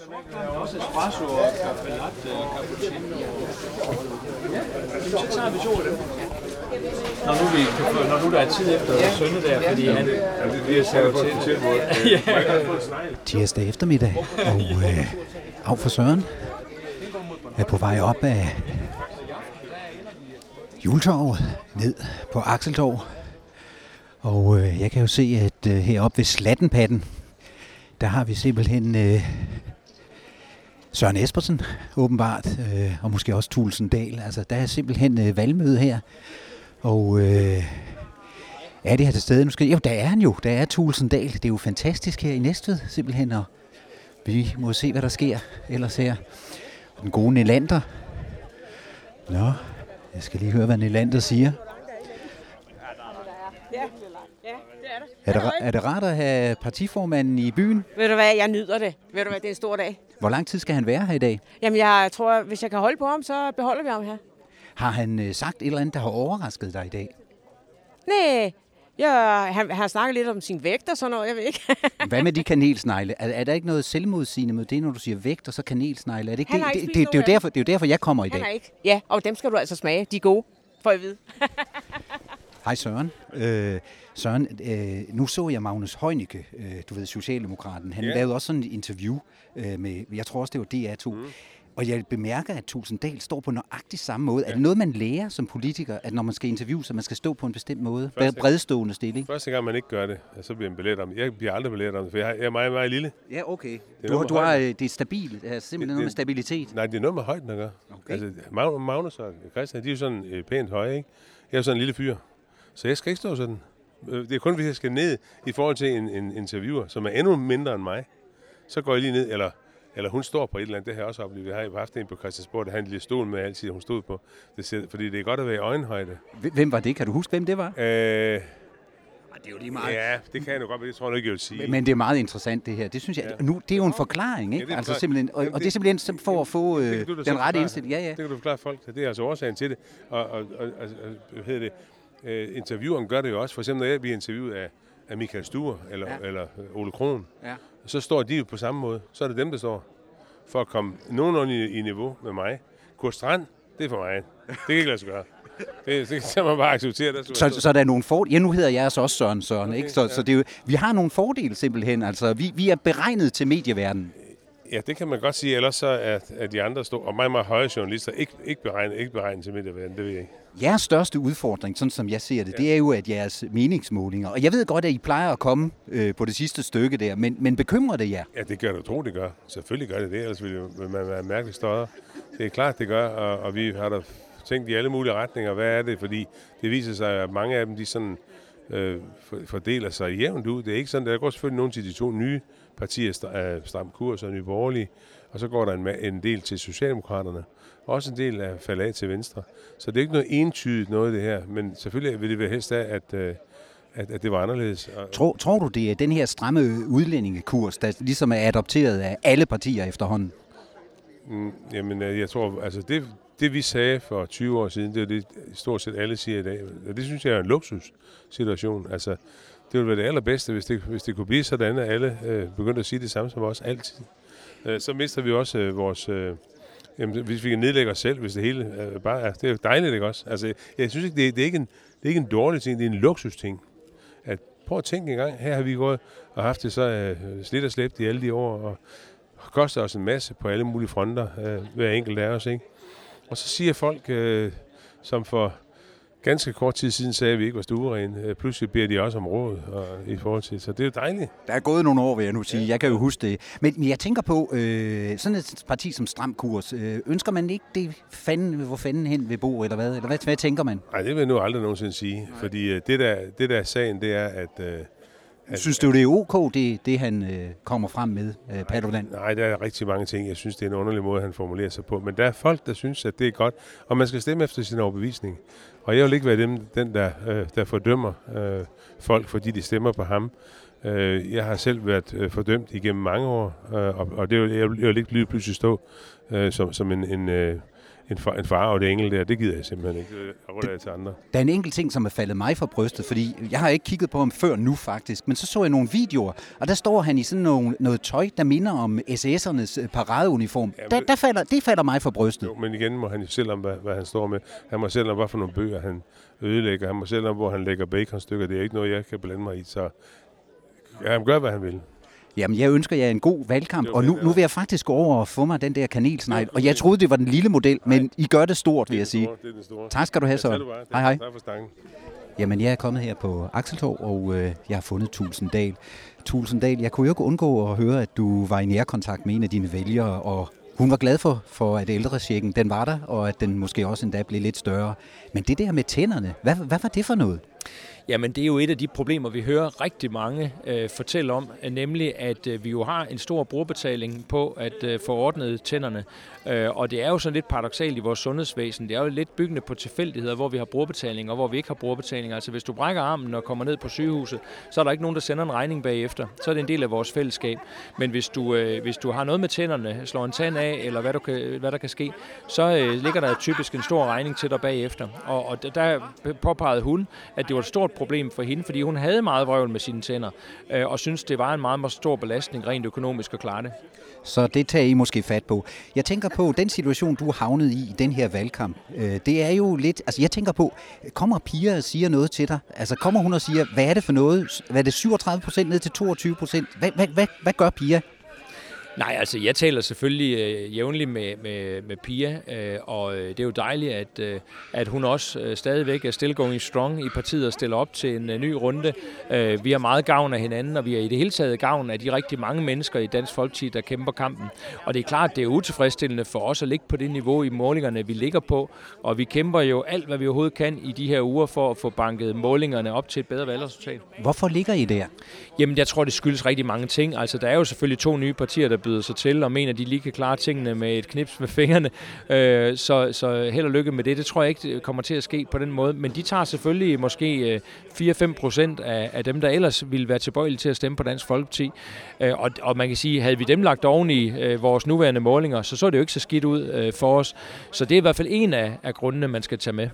Også espresso og kaffe latte og cappuccino. Så tager vi to af dem. Når nu, vi kan når nu der er tid efter sønne der, fordi han... Ja, det er det, jeg sagde på en til måde. tirsdag eftermiddag, og øh, af for Søren er på vej op af juletorvet ned på Akseltorv. Og øh, jeg kan jo se, at øh, heroppe ved Slattenpatten, der har vi simpelthen øh, Søren Espersen, åbenbart, øh, og måske også Tulsen Dahl. Altså, der er simpelthen øh, valgmøde her. Og øh, er det her til stede? Nu skal, jo, der er han jo. Der er Tulsen Dahl. Det er jo fantastisk her i Næstved, simpelthen. Og vi må se, hvad der sker ellers her. Den gode Nelander. Nå, jeg skal lige høre, hvad Nelander siger. Ja, det er det. Er det, er det rart at have partiformanden i byen? Ved du hvad, jeg nyder det. Ved du hvad, det er en stor dag. Hvor lang tid skal han være her i dag? Jamen, jeg tror, hvis jeg kan holde på ham, så beholder vi ham her. Har han øh, sagt et eller andet, der har overrasket dig i dag? Nej, ja, han, han har snakket lidt om sin vægt og sådan noget, jeg ved ikke. Hvad med de kanelsnegle? Er, er der ikke noget selvmodsigende med det, når du siger vægt og så kanelsnegle? Er det, ikke Han det, ikke det, det, det, er jo derfor, det er jo derfor, jeg kommer i han dag. har ikke. Ja, og dem skal du altså smage. De er gode, for at vide. Hej Søren. Øh, Søren, øh, nu så jeg Magnus Heunicke, øh, du ved, Socialdemokraten. Han yeah. lavede også sådan et interview øh, med, jeg tror også, det var DR2. Mm. Og jeg bemærker, at Tulsendal står på nøjagtig samme måde. Ja. Er det noget, man lærer som politiker, at når man skal interviewe, så man skal stå på en bestemt måde? Første- Bredstående stilling? Første gang, man ikke gør det, så bliver man belært om det. Jeg bliver aldrig belært om det, for jeg er meget, meget lille. Ja, okay. er Du, du har, højden. øh, det er stabilt. Det er simpelthen Det- noget med det- stabilitet. Nej, det er noget med højden at gøre. Okay. Altså, Mag- Magnus og Christian, de er jo sådan øh, pænt høje, ikke? Jeg er jo sådan en lille fyr. Så jeg skal ikke stå sådan. Øh, Det er kun, hvis jeg skal ned i forhold til en, en interviewer, som er endnu mindre end mig. Så går jeg lige ned, eller, eller hun står på et eller andet. Det har jeg også oplevet. Jeg har jo haft en på Christiansborg, der havde en lille stol med altid, hun stod på. Det ser, fordi det er godt at være i øjenhøjde. Hvem- var det? Kan du huske, hvem det var? Øh, Det er jo lige ja, det kan jeg nu godt, men det tror jeg ikke, jeg vil sige. Men det er meget interessant det her. Det synes jeg. Ja. Ja. Nu, det er jo en forklaring, Ja, ikke? det en altså simpelthen, og, Jamen, og det er det- simpelthen sim- for at få Det øh, den rette indstilling. Ja, ja. Det kan du forklare folk. Det er altså årsagen til det. Og, og, og, og og- hvad hedder det? Øh, intervieweren gør det jo også. For eksempel, når jeg bliver interviewet af, af Michael Stuer eller, ja. Eller Ole Kron, Ja. så står de jo på samme måde. Så er det dem, der står for at komme nogenlunde i, i niveau med mig. Kurt Strand, det er for mig. Det kan ikke lade sig gøre. Det, det kan man bare acceptere. Der Så, så der er nogle fordele. Ja, nu hedder jeg altså også Søren Søren, Okay, ikke? Så, ja. så det er jo, vi har nogle fordele simpelthen. Altså, vi, vi er beregnet til medieverdenen. Ja, det kan man godt sige. Ellers så er, er de andre store, og meget, meget høje journalister ikke, ikke, beregnet, ikke beregnet til midterverden. Det ved jeg ikke. Jeres største udfordring, sådan som jeg ser det, ja. det er jo, at jeres meningsmålinger, og jeg ved godt, at I plejer at komme øh, på det sidste stykke der, men, men bekymrer det jer? Ja, det gør det tro, det gør. Selvfølgelig gør det det, ellers ville vil man være mærkeligt støder. Det er klart, det gør, og, og vi har da tænkt i alle mulige retninger, hvad er det, fordi det viser sig, at mange af dem, de sådan øh, for- fordeler sig jævnt ud. Det er ikke sådan, der går selvfølgelig nogen til de to nye partier, øh, Stram Kurs og Nye Borgerlige, og så går der en, en del til Socialdemokraterne. Også en del af faldet af til Venstre. Så det er ikke noget entydigt noget, det her, men selvfølgelig vil det være helst af, at, øh, at, at det var anderledes. Og, Tror, tror du, det er den her stramme udlændingekurs, der ligesom er adopteret af alle partier efterhånden? Mm, jamen, øh, jeg tror, altså det, det vi sagde for 20 år siden, det er det, stort set alle siger i dag. Og det synes jeg er en luksussituation. Altså, det ville være det allerbedste, hvis det, hvis det kunne blive sådan, at alle øh, begyndte at sige det samme som os altid. Øh, så mister vi også øh, vores... Øh, jamen, hvis vi kan nedlægge os selv, hvis det hele øh, bare er... Det er jo dejligt, ikke også? Altså, jeg synes ikke, det, er- det, er ikke en, det er ikke en dårlig ting, det er en luksusting. At, prøv at tænke en gang, her har vi gået og haft det så øh, slidt og slæbt i alle de år, og koster os en masse på alle mulige fronter, øh, hver enkelt af os, ikke? Og så siger folk, øh, som for ganske kort tid siden sagde, at vi ikke var stuerene, øh, pludselig beder de også om råd og, i forhold til, så det er jo dejligt. Der er gået nogle år, vil jeg nu sige. Jeg kan jo huske det. Men, men jeg tænker på, øh, sådan et parti som Stram Kurs, øh, ønsker man ikke det fanden, hvor fanden hen vil bo, eller hvad? Eller hvad, hvad tænker man? Nej, det vil jeg nu aldrig nogensinde sige, fordi øh, det, der, det der er sagen, det er, at... Øh, Synes du, det er ok, det, det han øh, kommer frem med, øh, Paludan? Nej, der er rigtig mange ting. Jeg synes, det er en underlig måde, han formulerer sig på. Men der er folk, der synes, at det er godt, og man skal stemme efter sin overbevisning. Og jeg vil ikke være dem, den, der, øh, der fordømmer øh, folk, fordi de stemmer på ham. Øh, jeg har selv været øh, fordømt igennem mange år, øh, og, og det jeg jeg vil ikke lige pludselig stå øh, som, som en, en, øh, en, far, en farvet engel der, det gider jeg simpelthen ikke. Det jeg til andre. Der er en enkelt ting, som er faldet mig for brystet, fordi jeg har ikke kigget på ham før nu faktisk, men så så jeg nogle videoer, og der står han i sådan nogle, noget tøj, der minder om SS'ernes øh, paradeuniform. Jamen, Der, det- der falder, det falder mig for brystet. Jo, men igen må han jo selv om, hvad, hvad han står med. Han må selv om, hvad for nogle bøger han ødelægger. Han må selv om, hvor han lægger baconstykker. Det er ikke noget, jeg kan blande mig i. Så ja, han gør, hvad han vil. Jamen, jeg ønsker jer en god valgkamp, og nu, nu vil jeg faktisk gå over og få mig den der kanelsnegl. Og jeg troede, det var den lille model, men I gør det stort, vil jeg sige. Det er den store. Tak skal du have, Ja, så. bare. Hej, hej. Tak for stangen. Jamen, jeg er kommet her på Akseltorv, og øh, jeg har fundet Tulsendal. Tulsendal, jeg kunne jo ikke undgå at høre, at du var i nærkontakt med en af dine vælgere, og hun var glad for, for at ældrechecken, den var der, og at den måske også endda blev lidt større. Men det der med tænderne, hvad, hvad var det for noget? Jamen, det er jo et af de problemer, vi hører rigtig mange øh, fortælle om, øh, nemlig at øh, vi jo har en stor brugerbetaling på at øh, få ordnet tænderne. Øh, og det er jo sådan lidt paradoxalt i vores sundhedsvæsen. Det er jo lidt byggende på tilfældigheder, hvor vi har brugerbetaling og hvor vi ikke har brugerbetaling. Altså, hvis du brækker armen og kommer ned på sygehuset, så er der ikke nogen, der sender en regning bagefter. Så er det en del af vores fællesskab. Men hvis du, øh, hvis du har noget med tænderne, slår en tand af, eller hvad, du kan, hvad der kan ske, så øh, ligger der typisk en stor regning til dig bagefter. Og, og der påpegede hun, at det var et stort problem for hende, fordi hun havde meget vrøvl med sine tænder, øh, og synes det var en meget, meget stor belastning rent økonomisk at klare det. Så det tager I måske fat på. Jeg tænker på, den situation, du havnede havnet i i den her valgkamp, øh, det er jo lidt... Altså, jeg tænker på, kommer Pia og siger noget til dig? Altså, kommer hun og siger, hvad er det for noget? Hvad er det 37 procent ned til 22 procent? Hvad, hvad, hvad, hvad gør Pia? Nej, altså jeg taler selvfølgelig øh, jævnligt med, med, med Pia, øh, og øh, det er jo dejligt, at, øh, at hun også øh, stadigvæk er still going strong i partiet og stiller op til en øh, ny runde. Øh, vi har meget gavn af hinanden, og vi har i det hele taget gavn af de rigtig mange mennesker i Dansk Folkeparti, der kæmper kampen. Og det er klart, det er utilfredsstillende for os at ligge på det niveau i målingerne, vi ligger på, og vi kæmper jo alt, hvad vi overhovedet kan i de her uger for at få banket målingerne op til et bedre valgresultat. Hvorfor ligger I der? Jamen, jeg tror, det skyldes rigtig mange ting. Altså, der er jo selvfølgelig to nye partier, der byder sig til, og mener, at de lige kan klare tingene med et knips med fingrene. Øh, så, så held og lykke med det. Det tror jeg ikke kommer til at ske på den måde. Men de tager selvfølgelig måske øh, 4-5 procent af, af dem, der ellers ville være tilbøjelige til at stemme på Dansk Folkeparti. Øh, og, og man kan sige, havde vi dem lagt oven i øh, vores nuværende målinger, så så det jo ikke så skidt ud øh, for os. Så det er i hvert fald en af, af grundene, man skal tage med.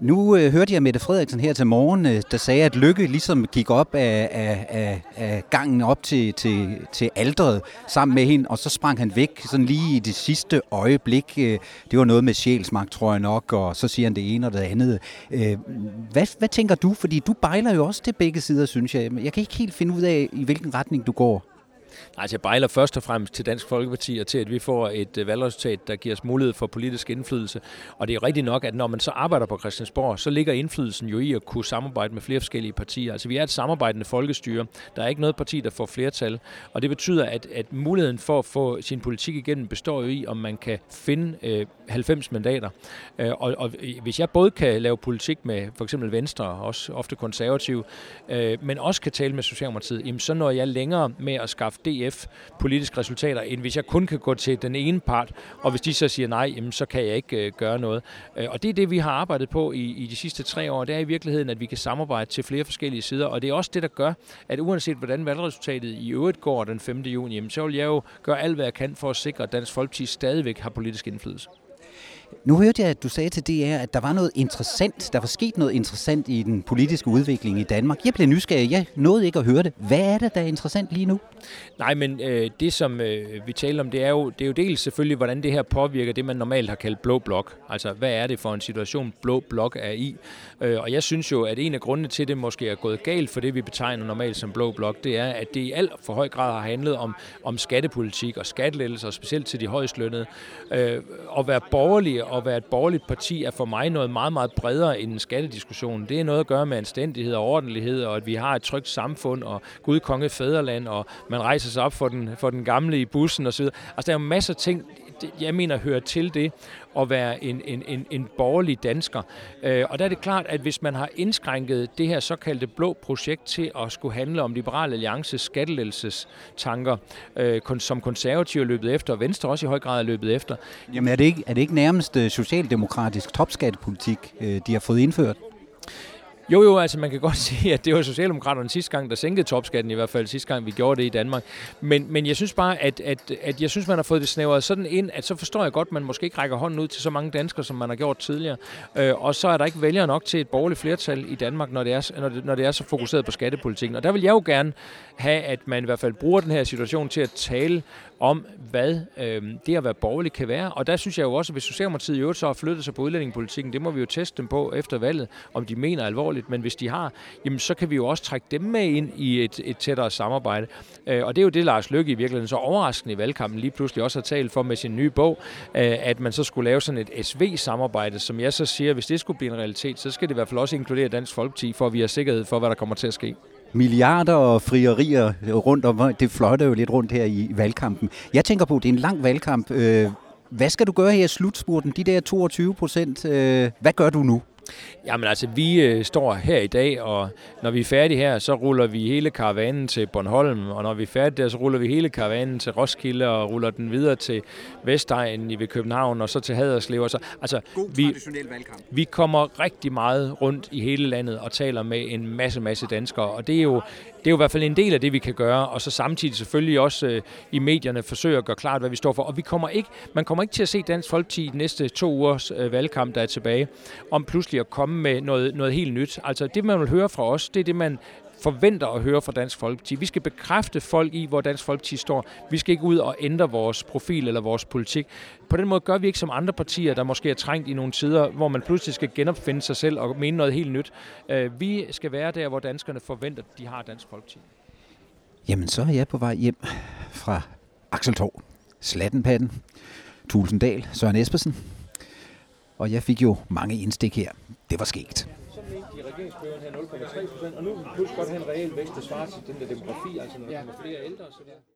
Nu øh, hørte jeg Mette Frederiksen her til morgen, øh, der sagde, at Lykke ligesom gik op af, af, af, af gangen op til, til, til alderet sammen med hende, og så sprang han væk sådan lige i det sidste øjeblik. Øh, det var noget med sjælsmagt, tror jeg nok, og så siger han det ene og det andet. Øh, hvad, hvad tænker du? Fordi du bejler jo også til begge sider, synes jeg. Jeg kan ikke helt finde ud af, i hvilken retning du går. Altså, jeg bejler først og fremmest til Dansk Folkeparti og til, at vi får et øh, valgresultat, der giver os mulighed for politisk indflydelse. Og det er jo rigtigt nok, at når man så arbejder på Christiansborg, så ligger indflydelsen jo i at kunne samarbejde med flere forskellige partier. Altså, vi er et samarbejdende folkestyre. Der er ikke noget parti, der får flertal. Og det betyder, at, at muligheden for at få sin politik igennem består jo i, om man kan finde øh, 90 mandater. Øh, og, og hvis jeg både kan lave politik med for eksempel Venstre, og også ofte konservativ, øh, men også kan tale med Socialdemokratiet, jamen så når jeg længere med at skaffe DF politiske resultater, end hvis jeg kun kan gå til den ene part, og hvis de så siger nej, jamen så kan jeg ikke øh, gøre noget. Øh, og det er det, vi har arbejdet på i, i de sidste tre år. Det er i virkeligheden, at vi kan samarbejde til flere forskellige sider, og det er også det, der gør, at uanset hvordan valgresultatet i øvrigt går den 5. juni, jamen, så vil jeg jo gøre alt, hvad jeg kan for at sikre, at Dansk Folkeparti stadigvæk har politisk indflydelse. Nu hørte jeg, at du sagde til DR, at der var noget interessant. Der var sket noget interessant i den politiske udvikling i Danmark. Jeg blev nysgerrig. Jeg nåede ikke at høre det. Hvad er det, der er interessant lige nu? Nej, men øh, det som øh, vi taler om, det er, jo, det er jo dels selvfølgelig, hvordan det her påvirker det, man normalt har kaldt blå blok. Altså, hvad er det for en situation, blå blok er i? Øh, og jeg synes jo, at en af grundene til, det måske er gået galt for det, vi betegner normalt som blå blok, det er, at det i alt for høj grad har handlet om, om skattepolitik og skattelettelser, specielt til de højst lønnede. Øh, at være borgerlig og være et borgerligt parti er for mig noget meget, meget bredere end en skattediskussion. Det er noget at gøre med anstændighed og ordentlighed, og at vi har et trygt samfund, og Gud, konge, fædreland, og man rejser sig op for den, for den gamle i bussen osv. Altså, der er jo masser af ting, jeg mener hører til det at være en, en, en, en borgerlig dansker. Øh, og der er det klart, at hvis man har indskrænket det her såkaldte blå projekt til at skulle handle om Liberal Alliances skattelettelsestanker, øh, som konservative er løbet efter, og Venstre også i høj grad er løbet efter, Jamen er det ikke, er det ikke nærmest øh, socialdemokratisk topskattepolitik, øh, de har fået indført? Jo, jo, altså man kan godt sige, at det var Socialdemokraterne sidste gang, der sænkede topskatten i hvert fald, sidste gang vi gjorde det i Danmark. Men, men jeg synes bare, at, at, at jeg synes, man har fået det snævret sådan ind, at så forstår jeg godt, at man måske ikke rækker hånden ud til så mange danskere, som man har gjort tidligere. Øh, og så er der ikke vælger nok til et borgerligt flertal i Danmark, når det, er, når, det, når det er så fokuseret på skattepolitikken. Og der vil jeg jo gerne have, at man i hvert fald bruger den her situation til at tale om, hvad øh, det at være borgerlig kan være. Og der synes jeg jo også, at hvis Socialdemokratiet i øvrigt så har flyttet sig på udlændingepolitikken, det må vi jo teste dem på efter valget, om de mener alvorligt. Men hvis de har, jamen så kan vi jo også trække dem med ind i et, et tættere samarbejde. Øh, og det er jo det, Lars Løkke i virkeligheden så overraskende i valgkampen lige pludselig også har talt for med sin nye bog, øh, at man så skulle lave sådan et SV-samarbejde, som jeg så siger, hvis det skulle blive en realitet, så skal det i hvert fald også inkludere Dansk Folkeparti, for at vi har sikkerhed for, hvad der kommer til at ske milliarder og frierier rundt om. Det fløjter jo lidt rundt her i valgkampen. Jeg tænker på, at det er en lang valgkamp. Øh, hvad skal du gøre her i slutspurten? De der 22 procent. Øh, hvad gør du nu? Jamen altså, vi øh, står her i dag, og når vi er færdige her, så ruller vi hele karavanen til Bornholm, og når vi er færdige der, så ruller vi hele karavanen til Roskilde og ruller den videre til Vestegnen i ved København, og så til Haderslev. Og så, altså, God vi, valgkamp. Vi kommer rigtig meget rundt i hele landet og taler med en masse, masse danskere, og det er jo, det er jo i hvert fald en del af det, vi kan gøre, og så samtidig selvfølgelig også øh, i medierne forsøge at gøre klart, hvad vi står for. Og vi kommer ikke, man kommer ikke til at se Dansk Folkeparti i de næste to ugers øh, valgkamp, der er tilbage, om pludselig at komme med noget, noget helt nyt. Altså det, man vil høre fra os, det er det, man forventer at høre fra Dansk Folkeparti. Vi skal bekræfte folk i, hvor Dansk Folkeparti står. Vi skal ikke ud og ændre vores profil eller vores politik. På den måde gør vi ikke som andre partier, der måske er trængt i nogle tider, hvor man pludselig skal genopfinde sig selv og mene noget helt nyt. Øh, vi skal være der, hvor danskerne forventer, at de har Dansk Folkeparti. Jamen, så er jeg på vej hjem fra Akseltorv, Slattenpatten, Tulsendal, Søren Espersen. Og jeg fik jo mange indstik her. Det var skægt regeringsperioden her 0,3 procent, og nu vil vi godt have en reel vækst, der svarer til den der demografi, altså når der kommer flere ældre osv.